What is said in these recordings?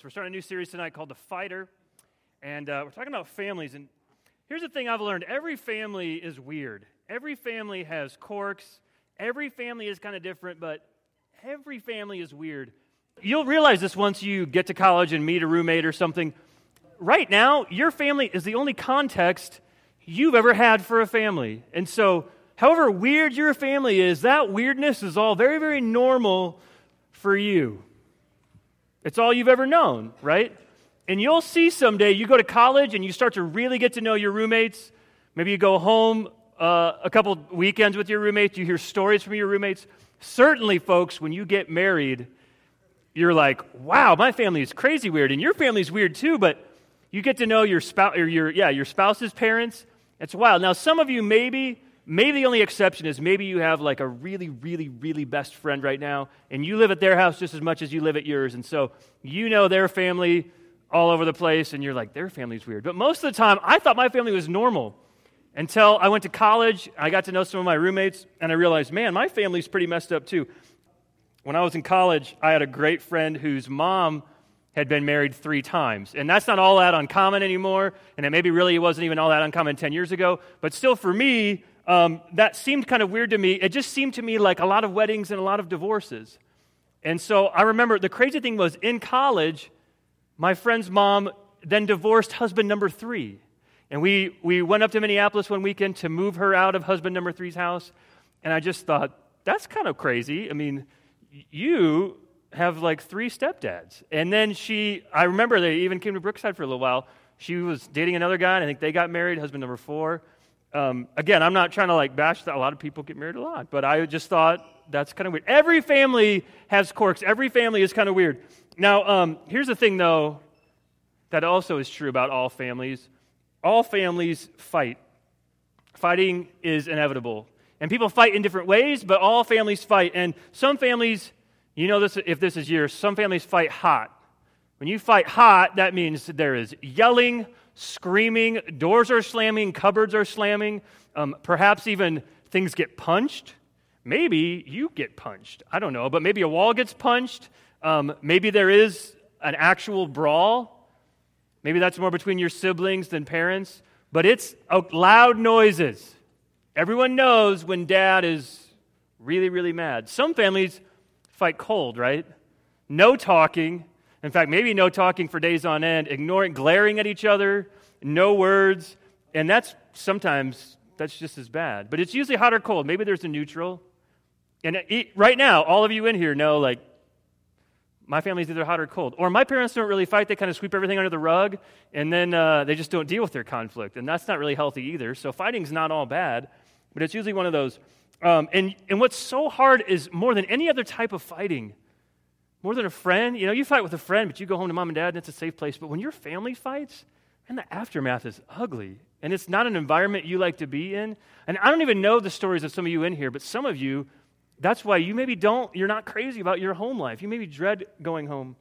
So we're starting a new series tonight called The Fighter, and uh, we're talking about families. And here's the thing I've learned every family is weird. Every family has quirks. Every family is kind of different, but every family is weird. You'll realize this once you get to college and meet a roommate or something. Right now, your family is the only context you've ever had for a family. And so, however weird your family is, that weirdness is all very, very normal for you. It's all you've ever known, right? And you'll see someday you go to college and you start to really get to know your roommates. Maybe you go home uh, a couple weekends with your roommates, you hear stories from your roommates. Certainly, folks, when you get married, you're like, wow, my family is crazy weird, and your family's weird too, but you get to know your spouse or your yeah, your spouse's parents. It's wild. Now, some of you maybe Maybe the only exception is maybe you have like a really, really, really best friend right now, and you live at their house just as much as you live at yours. And so you know their family all over the place, and you're like, their family's weird. But most of the time, I thought my family was normal until I went to college. I got to know some of my roommates, and I realized, man, my family's pretty messed up too. When I was in college, I had a great friend whose mom had been married three times. And that's not all that uncommon anymore. And it maybe really wasn't even all that uncommon 10 years ago. But still, for me, um, that seemed kind of weird to me. It just seemed to me like a lot of weddings and a lot of divorces. And so I remember the crazy thing was in college, my friend's mom then divorced husband number three. And we, we went up to Minneapolis one weekend to move her out of husband number three's house. And I just thought, that's kind of crazy. I mean, you have like three stepdads. And then she, I remember they even came to Brookside for a little while. She was dating another guy, and I think they got married, husband number four. Um, again, I'm not trying to like bash that. A lot of people get married a lot, but I just thought that's kind of weird. Every family has quirks. Every family is kind of weird. Now, um, here's the thing, though, that also is true about all families. All families fight. Fighting is inevitable. And people fight in different ways, but all families fight. And some families, you know this if this is yours, some families fight hot. When you fight hot, that means there is yelling, screaming, doors are slamming, cupboards are slamming, um, perhaps even things get punched. Maybe you get punched. I don't know, but maybe a wall gets punched. Um, maybe there is an actual brawl. Maybe that's more between your siblings than parents, but it's uh, loud noises. Everyone knows when dad is really, really mad. Some families fight cold, right? No talking, in fact, maybe no talking for days on end, ignoring, glaring at each other, no words. And that's sometimes, that's just as bad. But it's usually hot or cold. Maybe there's a neutral. And it, right now, all of you in here know, like, my family's either hot or cold. Or my parents don't really fight. They kind of sweep everything under the rug, and then uh, they just don't deal with their conflict. And that's not really healthy either. So fighting's not all bad, but it's usually one of those. Um, and, and what's so hard is more than any other type of fighting – more than a friend. You know, you fight with a friend, but you go home to mom and dad and it's a safe place. But when your family fights, and the aftermath is ugly. And it's not an environment you like to be in. And I don't even know the stories of some of you in here, but some of you, that's why you maybe don't, you're not crazy about your home life. You maybe dread going home.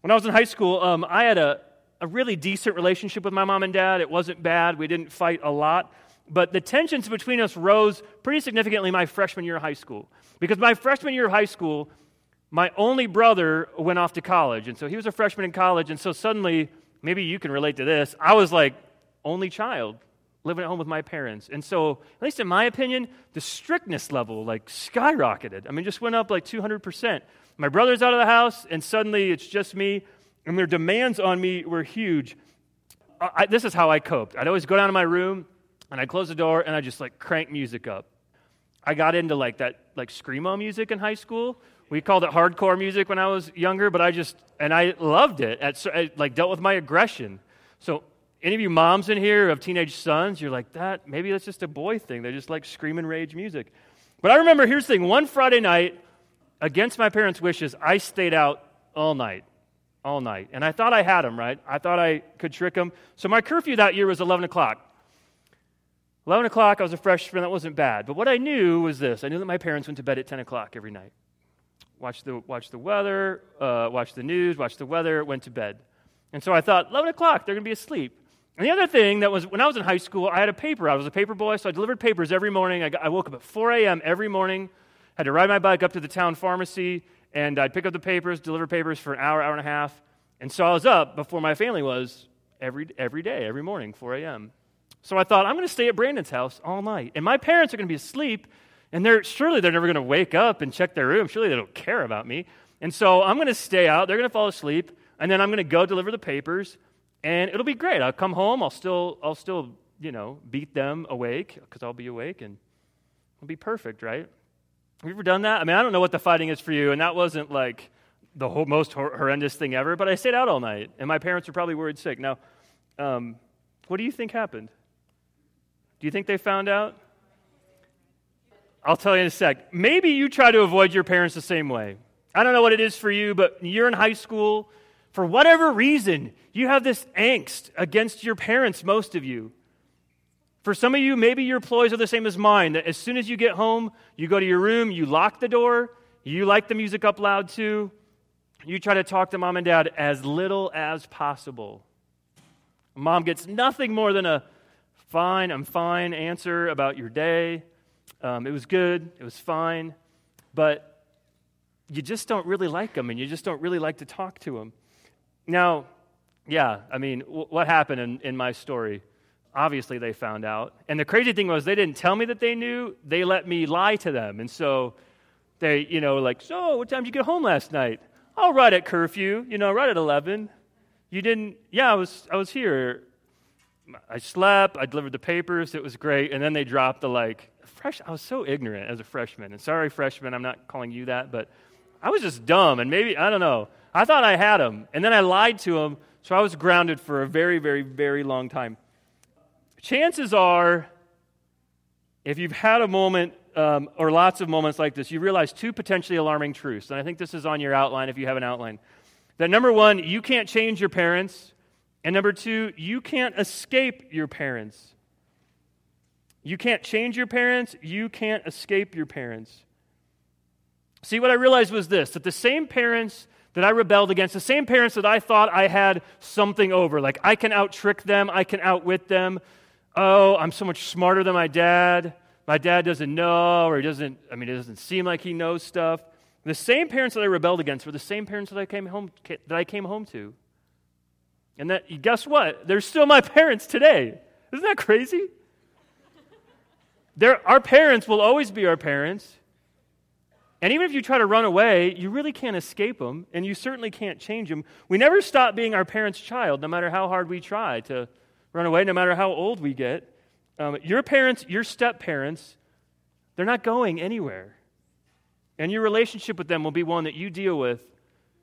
When I was in high school, um, I had a, a really decent relationship with my mom and dad. It wasn't bad. We didn't fight a lot. But the tensions between us rose pretty significantly my freshman year of high school. Because my freshman year of high school, my only brother went off to college. And so he was a freshman in college. And so suddenly, maybe you can relate to this, I was like, only child living at home with my parents. And so, at least in my opinion, the strictness level like skyrocketed. I mean, just went up like 200%. My brother's out of the house, and suddenly it's just me, and their demands on me were huge. I, this is how I coped. I'd always go down to my room, and I'd close the door, and I'd just like crank music up. I got into like that like screamo music in high school, we called it hardcore music when I was younger, but I just, and I loved it. At, I, like, dealt with my aggression. So, any of you moms in here of teenage sons, you're like, that, maybe that's just a boy thing. They just like screaming rage music. But I remember, here's the thing one Friday night, against my parents' wishes, I stayed out all night. All night. And I thought I had them, right? I thought I could trick them. So, my curfew that year was 11 o'clock. 11 o'clock, I was a freshman. That wasn't bad. But what I knew was this I knew that my parents went to bed at 10 o'clock every night watch the, watch the weather, uh, watch the news, watch the weather, went to bed. And so I thought, 11 o'clock, they're going to be asleep. And the other thing that was, when I was in high school, I had a paper. I was a paper boy, so I delivered papers every morning. I, got, I woke up at 4 a.m. every morning, had to ride my bike up to the town pharmacy, and I'd pick up the papers, deliver papers for an hour, hour and a half. And so I was up before my family was every, every day, every morning, 4 a.m. So I thought, I'm going to stay at Brandon's house all night. And my parents are going to be asleep, and they're, surely they're never going to wake up and check their room. Surely they don't care about me. And so I'm going to stay out. They're going to fall asleep, and then I'm going to go deliver the papers, and it'll be great. I'll come home. I'll still, I'll still you know, beat them awake because I'll be awake, and it'll be perfect, right? Have you ever done that? I mean, I don't know what the fighting is for you, and that wasn't like the whole, most hor- horrendous thing ever, but I stayed out all night, and my parents were probably worried sick. Now, um, what do you think happened? Do you think they found out? I'll tell you in a sec. Maybe you try to avoid your parents the same way. I don't know what it is for you, but you're in high school. For whatever reason, you have this angst against your parents, most of you. For some of you, maybe your ploys are the same as mine that as soon as you get home, you go to your room, you lock the door, you like the music up loud too, you try to talk to mom and dad as little as possible. Mom gets nothing more than a fine, I'm fine answer about your day. Um, it was good, it was fine, but you just don't really like them and you just don't really like to talk to them. Now, yeah, I mean, w- what happened in, in my story? Obviously, they found out. And the crazy thing was, they didn't tell me that they knew, they let me lie to them. And so they, you know, like, so what time did you get home last night? Oh, right at curfew, you know, right at 11. You didn't, yeah, I was, I was here. I slept, I delivered the papers, it was great. And then they dropped the like, fresh, I was so ignorant as a freshman. And sorry, freshman, I'm not calling you that, but I was just dumb. And maybe, I don't know. I thought I had him. And then I lied to him. So I was grounded for a very, very, very long time. Chances are, if you've had a moment um, or lots of moments like this, you realize two potentially alarming truths. And I think this is on your outline if you have an outline. That number one, you can't change your parents. And number two, you can't escape your parents. You can't change your parents. You can't escape your parents. See, what I realized was this that the same parents that I rebelled against, the same parents that I thought I had something over, like I can out trick them, I can outwit them. Oh, I'm so much smarter than my dad. My dad doesn't know, or he doesn't, I mean, it doesn't seem like he knows stuff. The same parents that I rebelled against were the same parents that I came home, that I came home to. And that, guess what? They're still my parents today. Isn't that crazy? They're, our parents will always be our parents. And even if you try to run away, you really can't escape them, and you certainly can't change them. We never stop being our parents' child, no matter how hard we try to run away, no matter how old we get. Um, your parents, your step parents, they're not going anywhere. And your relationship with them will be one that you deal with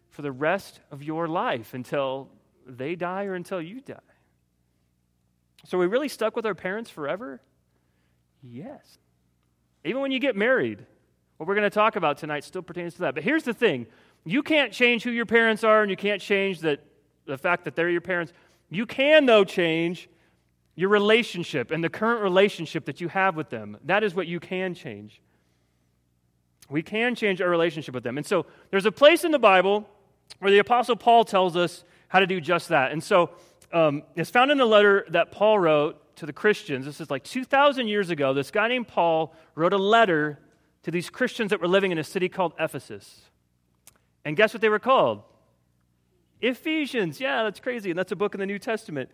for the rest of your life until they die or until you die. So, we really stuck with our parents forever? Yes. Even when you get married, what we're going to talk about tonight still pertains to that. But here's the thing you can't change who your parents are, and you can't change that, the fact that they're your parents. You can, though, change your relationship and the current relationship that you have with them. That is what you can change. We can change our relationship with them. And so there's a place in the Bible where the Apostle Paul tells us how to do just that. And so um, it's found in the letter that Paul wrote to the Christians. This is like 2,000 years ago. This guy named Paul wrote a letter to these Christians that were living in a city called Ephesus. And guess what they were called? Ephesians. Yeah, that's crazy. And that's a book in the New Testament.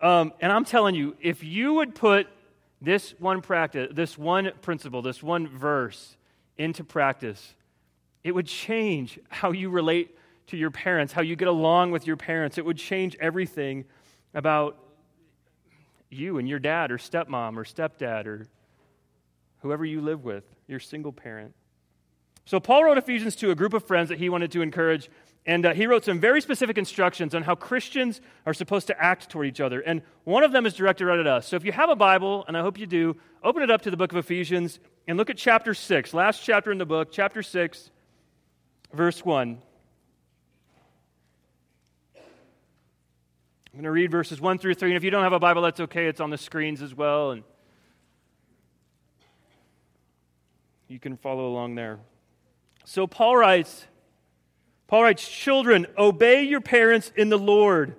Um, and I'm telling you, if you would put this one practice, this one principle, this one verse into practice, it would change how you relate to your parents, how you get along with your parents. It would change everything about you and your dad or stepmom or stepdad or whoever you live with, your single parent. So, Paul wrote Ephesians to a group of friends that he wanted to encourage, and uh, he wrote some very specific instructions on how Christians are supposed to act toward each other. And one of them is directed right at us. So, if you have a Bible, and I hope you do, open it up to the book of Ephesians and look at chapter 6, last chapter in the book, chapter 6, verse 1. I'm going to read verses 1 through 3. And if you don't have a Bible, that's okay. It's on the screens as well. And you can follow along there. So Paul writes, Paul writes, Children, obey your parents in the Lord.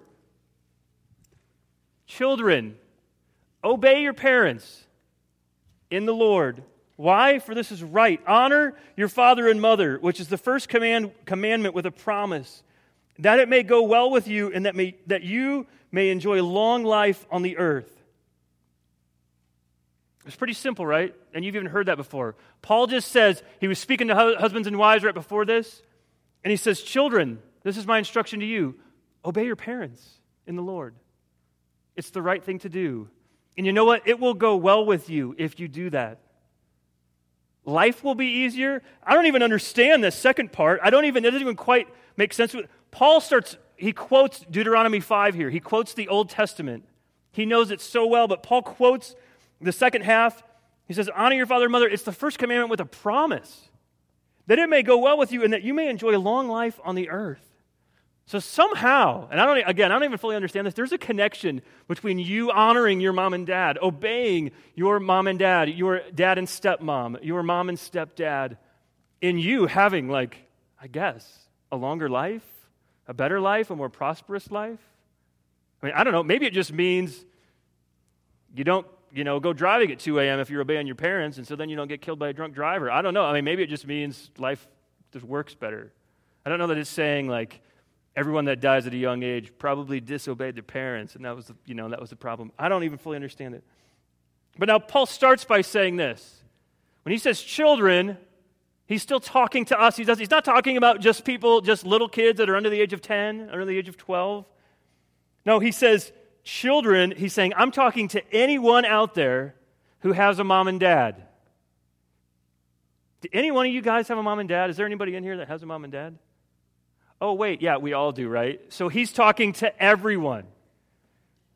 Children, obey your parents in the Lord. Why? For this is right. Honor your father and mother, which is the first command, commandment with a promise that it may go well with you and that, may, that you may enjoy long life on the earth. It's pretty simple, right? And you've even heard that before. Paul just says, he was speaking to husbands and wives right before this, and he says, Children, this is my instruction to you obey your parents in the Lord. It's the right thing to do. And you know what? It will go well with you if you do that. Life will be easier. I don't even understand this second part. I don't even, it doesn't even quite make sense. Paul starts, he quotes Deuteronomy 5 here. He quotes the Old Testament. He knows it so well, but Paul quotes the second half. He says, Honor your father and mother. It's the first commandment with a promise that it may go well with you and that you may enjoy a long life on the earth. So somehow, and I don't again, I don't even fully understand this. There's a connection between you honoring your mom and dad, obeying your mom and dad, your dad and stepmom, your mom and stepdad, in you having like, I guess, a longer life, a better life, a more prosperous life. I mean, I don't know. Maybe it just means you don't, you know, go driving at 2 a.m. if you're obeying your parents, and so then you don't get killed by a drunk driver. I don't know. I mean, maybe it just means life just works better. I don't know that it's saying like everyone that dies at a young age probably disobeyed their parents, and that was you know, that was the problem. I don't even fully understand it. But now Paul starts by saying this. When he says children, he's still talking to us. He does, he's not talking about just people, just little kids that are under the age of 10, under the age of 12. No, he says children. He's saying, I'm talking to anyone out there who has a mom and dad. Do any one of you guys have a mom and dad? Is there anybody in here that has a mom and dad? Oh, wait, yeah, we all do, right? So he's talking to everyone.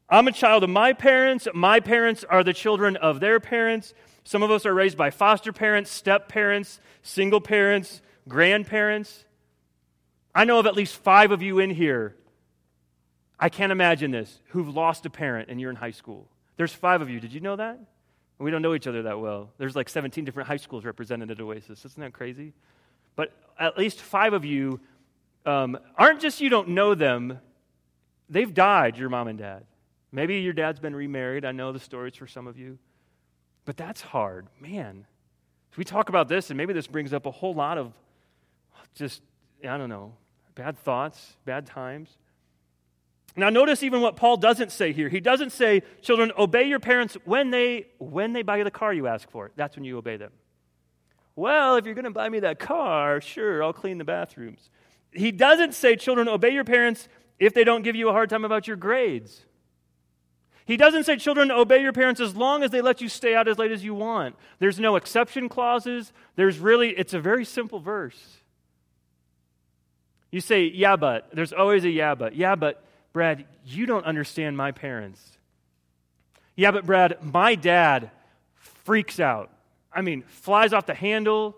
I'm a child of my parents. My parents are the children of their parents. Some of us are raised by foster parents, step parents, single parents, grandparents. I know of at least five of you in here. I can't imagine this, who've lost a parent and you're in high school. There's five of you. Did you know that? We don't know each other that well. There's like 17 different high schools represented at Oasis. Isn't that crazy? But at least five of you um, aren't just you don't know them, they've died, your mom and dad. Maybe your dad's been remarried. I know the stories for some of you. But that's hard. Man, we talk about this, and maybe this brings up a whole lot of just, I don't know, bad thoughts, bad times. Now notice even what Paul doesn't say here. He doesn't say, children, obey your parents when they when they buy you the car you ask for. That's when you obey them. Well, if you're going to buy me that car, sure, I'll clean the bathrooms he doesn't say, children, obey your parents if they don't give you a hard time about your grades. He doesn't say, children, obey your parents as long as they let you stay out as late as you want. There's no exception clauses. There's really, it's a very simple verse. You say, yeah, but. There's always a yeah, but. Yeah, but, Brad, you don't understand my parents. Yeah, but, Brad, my dad freaks out. I mean, flies off the handle,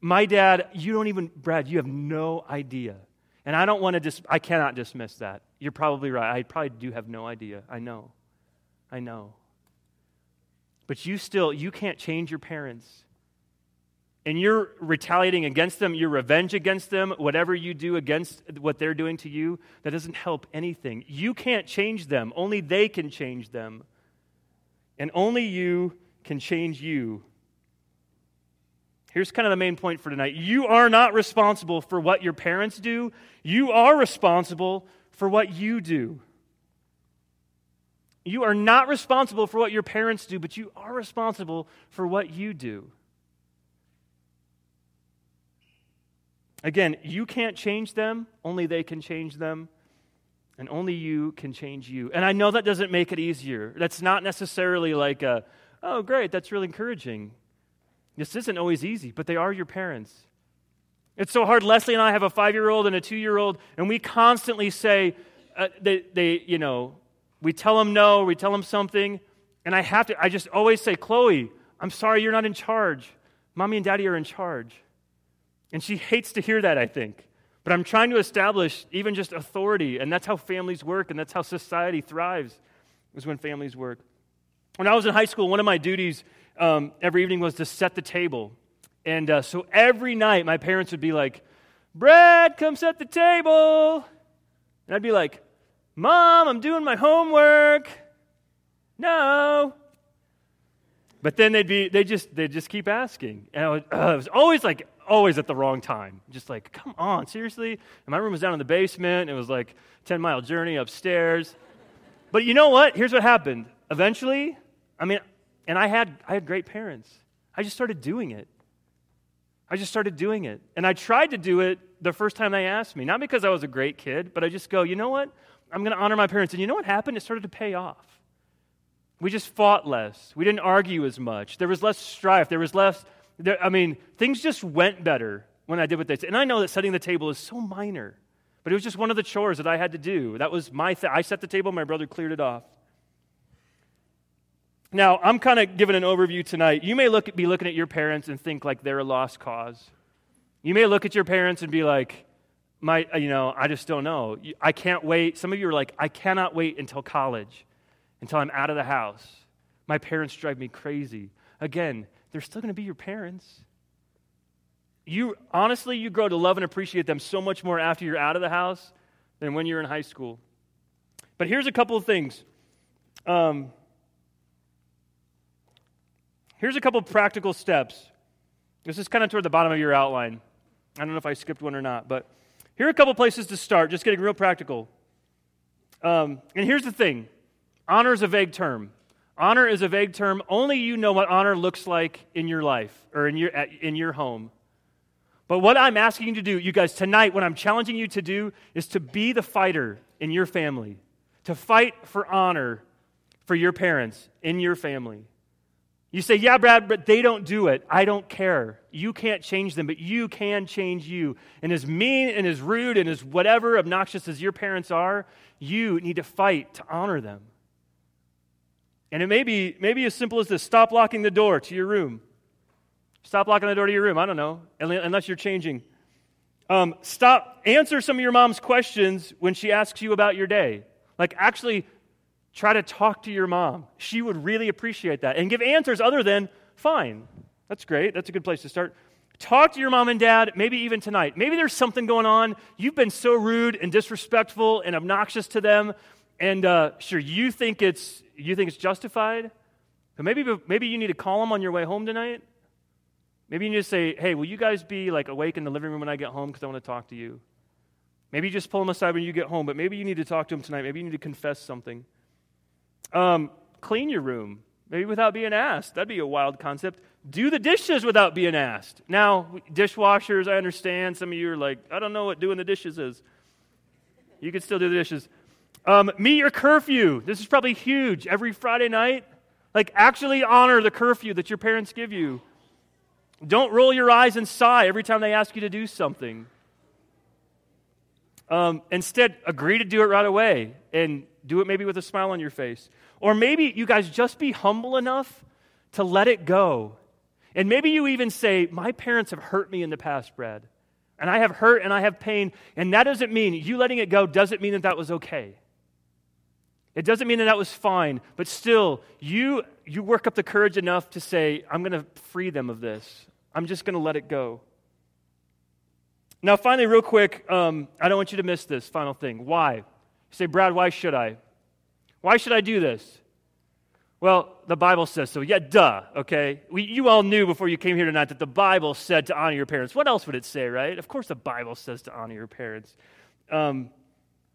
my dad, you don't even, Brad, you have no idea. And I don't want to dis, I cannot dismiss that. You're probably right. I probably do have no idea. I know. I know. But you still, you can't change your parents. And you're retaliating against them, your revenge against them, whatever you do against what they're doing to you, that doesn't help anything. You can't change them. Only they can change them. And only you can change you. Here's kind of the main point for tonight. You are not responsible for what your parents do, you are responsible for what you do. You are not responsible for what your parents do, but you are responsible for what you do. Again, you can't change them, only they can change them, and only you can change you. And I know that doesn't make it easier. That's not necessarily like a, oh, great, that's really encouraging. This isn't always easy, but they are your parents. It's so hard. Leslie and I have a five year old and a two year old, and we constantly say, uh, they, they, you know, we tell them no, we tell them something, and I have to, I just always say, Chloe, I'm sorry you're not in charge. Mommy and daddy are in charge. And she hates to hear that, I think. But I'm trying to establish even just authority, and that's how families work, and that's how society thrives, is when families work. When I was in high school, one of my duties um, every evening was to set the table. And uh, so every night, my parents would be like, Brad, come set the table. And I'd be like, Mom, I'm doing my homework. No. But then they'd be, they just, they'd just keep asking. And I was, uh, it was always like, always at the wrong time. Just like, come on, seriously? And my room was down in the basement. It was like 10 mile journey upstairs. But you know what? Here's what happened. Eventually, I mean, and I had, I had great parents. I just started doing it. I just started doing it. And I tried to do it the first time they asked me, not because I was a great kid, but I just go, you know what? I'm going to honor my parents. And you know what happened? It started to pay off. We just fought less. We didn't argue as much. There was less strife. There was less, there, I mean, things just went better when I did what they said. And I know that setting the table is so minor, but it was just one of the chores that I had to do. That was my. I set the table, my brother cleared it off. Now, I'm kind of giving an overview tonight. You may look, be looking at your parents and think like they're a lost cause. You may look at your parents and be like, my, you know, I just don't know. I can't wait. Some of you are like, I cannot wait until college, until I'm out of the house. My parents drive me crazy. Again, they're still going to be your parents. You honestly, you grow to love and appreciate them so much more after you're out of the house than when you're in high school. But here's a couple of things. Um, here's a couple practical steps. This is kind of toward the bottom of your outline. I don't know if I skipped one or not, but here are a couple places to start, just getting real practical. Um, and here's the thing honor is a vague term. Honor is a vague term. Only you know what honor looks like in your life or in your, in your home. But what I'm asking you to do, you guys, tonight, what I'm challenging you to do is to be the fighter in your family, to fight for honor for your parents in your family. You say, Yeah, Brad, but they don't do it. I don't care. You can't change them, but you can change you. And as mean and as rude and as whatever obnoxious as your parents are, you need to fight to honor them. And it may be maybe as simple as this stop locking the door to your room. Stop locking the door to your room. I don't know, unless you're changing. Um, stop, answer some of your mom's questions when she asks you about your day. Like, actually Try to talk to your mom. She would really appreciate that. And give answers other than, fine. That's great. That's a good place to start. Talk to your mom and dad, maybe even tonight. Maybe there's something going on. You've been so rude and disrespectful and obnoxious to them, and uh, sure, you think it's you think it's justified. But maybe maybe you need to call them on your way home tonight. Maybe you need to say, "Hey, will you guys be like awake in the living room when I get home because I want to talk to you." Maybe you just pull them aside when you get home, but maybe you need to talk to them tonight. Maybe you need to confess something. Um, clean your room, maybe without being asked. That'd be a wild concept. Do the dishes without being asked. Now, dishwashers, I understand. Some of you are like, I don't know what doing the dishes is. You can still do the dishes. Um, meet your curfew. This is probably huge. Every Friday night, like actually honor the curfew that your parents give you. Don't roll your eyes and sigh every time they ask you to do something. Um, instead, agree to do it right away and do it maybe with a smile on your face. Or maybe you guys just be humble enough to let it go. And maybe you even say, My parents have hurt me in the past, Brad. And I have hurt and I have pain. And that doesn't mean, you letting it go doesn't mean that that was okay. It doesn't mean that that was fine. But still, you, you work up the courage enough to say, I'm going to free them of this. I'm just going to let it go. Now, finally, real quick, um, I don't want you to miss this final thing. Why? You say, Brad, why should I? Why should I do this? Well, the Bible says so. Yeah, duh, okay? We, you all knew before you came here tonight that the Bible said to honor your parents. What else would it say, right? Of course, the Bible says to honor your parents. Um,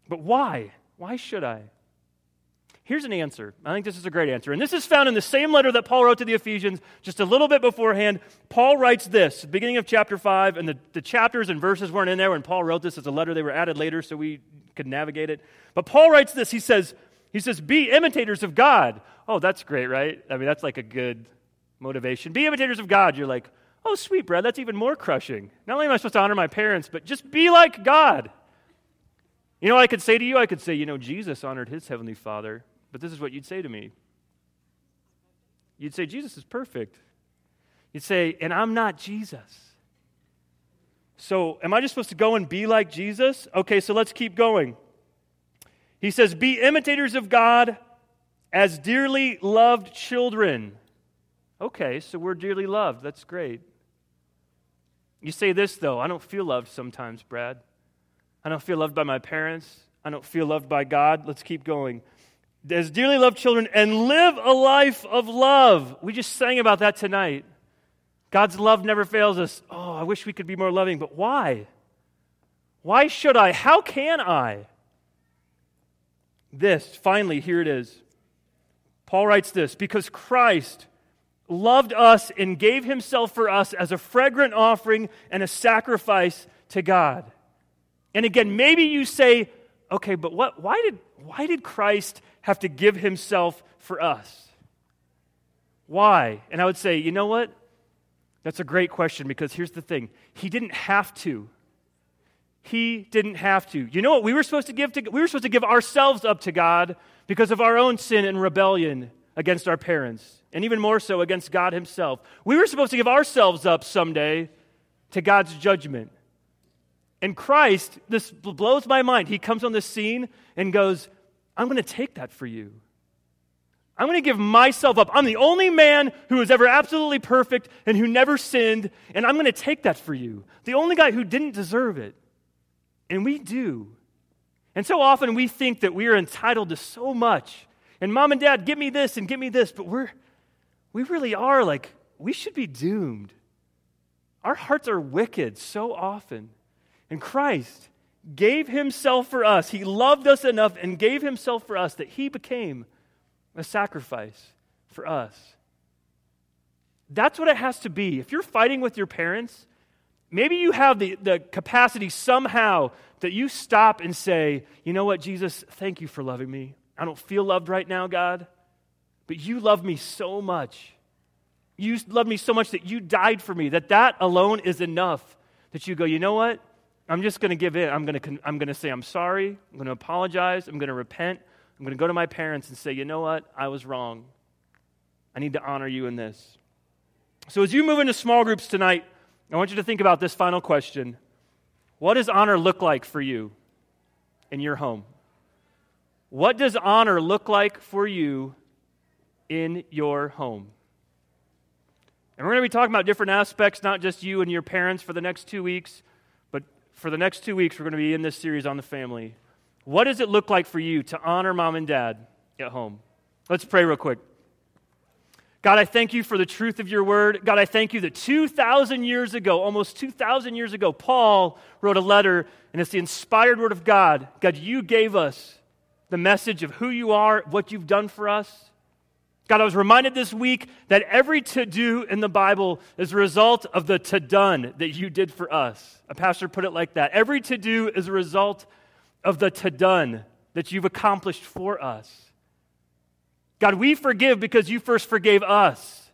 but why? Why should I? Here's an answer. I think this is a great answer. And this is found in the same letter that Paul wrote to the Ephesians just a little bit beforehand. Paul writes this, beginning of chapter 5, and the, the chapters and verses weren't in there when Paul wrote this as a letter. They were added later so we could navigate it. But Paul writes this. He says, he says, be imitators of God. Oh, that's great, right? I mean, that's like a good motivation. Be imitators of God. You're like, oh, sweet, Brad, that's even more crushing. Not only am I supposed to honor my parents, but just be like God. You know I could say to you? I could say, you know, Jesus honored his heavenly Father, but this is what you'd say to me. You'd say, Jesus is perfect. You'd say, and I'm not Jesus. So, am I just supposed to go and be like Jesus? Okay, so let's keep going. He says, Be imitators of God as dearly loved children. Okay, so we're dearly loved. That's great. You say this, though I don't feel loved sometimes, Brad. I don't feel loved by my parents. I don't feel loved by God. Let's keep going. As dearly loved children and live a life of love. We just sang about that tonight. God's love never fails us. Oh, I wish we could be more loving, but why? Why should I? How can I? This, finally, here it is. Paul writes this because Christ loved us and gave himself for us as a fragrant offering and a sacrifice to God. And again, maybe you say, okay, but what, why, did, why did Christ have to give himself for us? Why? And I would say, you know what? That's a great question because here's the thing He didn't have to. He didn't have to. You know what we were supposed to give to we were supposed to give ourselves up to God because of our own sin and rebellion against our parents, and even more so against God himself. We were supposed to give ourselves up someday to God's judgment. And Christ, this blows my mind. He comes on the scene and goes, I'm going to take that for you. I'm going to give myself up. I'm the only man who is ever absolutely perfect and who never sinned, and I'm going to take that for you. The only guy who didn't deserve it. And we do. And so often we think that we are entitled to so much. And mom and dad, give me this and give me this, but we're we really are like we should be doomed. Our hearts are wicked so often. And Christ gave himself for us. He loved us enough and gave himself for us that he became a sacrifice for us. That's what it has to be. If you're fighting with your parents, maybe you have the, the capacity somehow that you stop and say, you know what, Jesus, thank you for loving me. I don't feel loved right now, God, but you love me so much. You love me so much that you died for me, that that alone is enough that you go, you know what? I'm just going to give in. I'm going to, I'm going to say, I'm sorry. I'm going to apologize. I'm going to repent. I'm going to go to my parents and say, you know what? I was wrong. I need to honor you in this. So, as you move into small groups tonight, I want you to think about this final question What does honor look like for you in your home? What does honor look like for you in your home? And we're going to be talking about different aspects, not just you and your parents for the next two weeks, but for the next two weeks, we're going to be in this series on the family. What does it look like for you to honor mom and dad at home? Let's pray real quick. God, I thank you for the truth of your word. God, I thank you that 2,000 years ago, almost 2,000 years ago, Paul wrote a letter, and it's the inspired word of God. God, you gave us the message of who you are, what you've done for us. God, I was reminded this week that every to do in the Bible is a result of the to done that you did for us. A pastor put it like that. Every to do is a result of the to done that you've accomplished for us. God, we forgive because you first forgave us.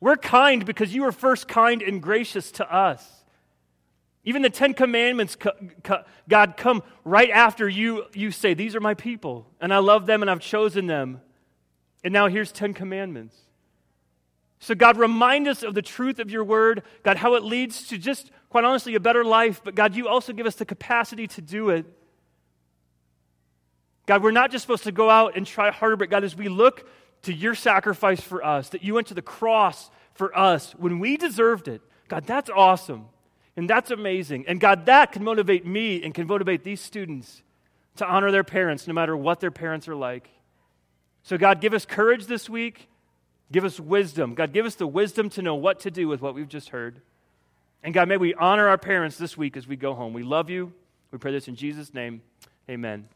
We're kind because you were first kind and gracious to us. Even the Ten Commandments, God, come right after you, you say, These are my people, and I love them, and I've chosen them. And now here's Ten Commandments. So, God, remind us of the truth of your word. God, how it leads to just, quite honestly, a better life. But, God, you also give us the capacity to do it. God, we're not just supposed to go out and try harder, but God, as we look to your sacrifice for us, that you went to the cross for us when we deserved it, God, that's awesome. And that's amazing. And God, that can motivate me and can motivate these students to honor their parents no matter what their parents are like. So, God, give us courage this week. Give us wisdom. God, give us the wisdom to know what to do with what we've just heard. And God, may we honor our parents this week as we go home. We love you. We pray this in Jesus' name. Amen.